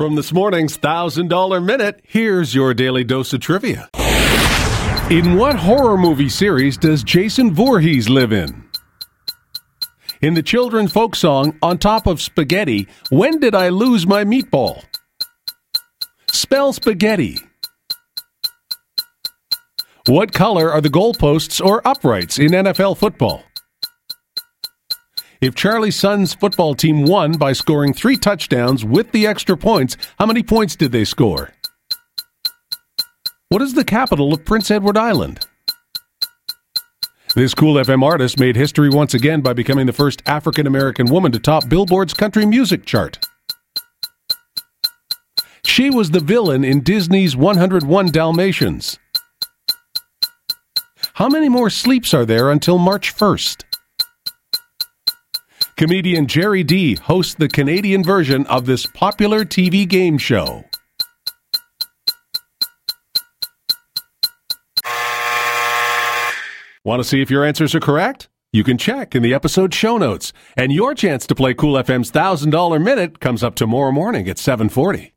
From this morning's $1,000 Minute, here's your daily dose of trivia. In what horror movie series does Jason Voorhees live in? In the children's folk song, On Top of Spaghetti, when did I lose my meatball? Spell spaghetti. What color are the goalposts or uprights in NFL football? If Charlie son's football team won by scoring three touchdowns with the extra points, how many points did they score? What is the capital of Prince Edward Island? This Kool FM artist made history once again by becoming the first African American woman to top Billboard's country music chart. She was the villain in Disney's 101 Dalmatians. How many more sleeps are there until March 1st? Comedian Gerry Dee hosts the Canadian version of this popular TV game show. Want to see if your answers are correct? You can check in the episode show notes. And your chance to play Kool FM's $1,000 minute comes up tomorrow morning at 740.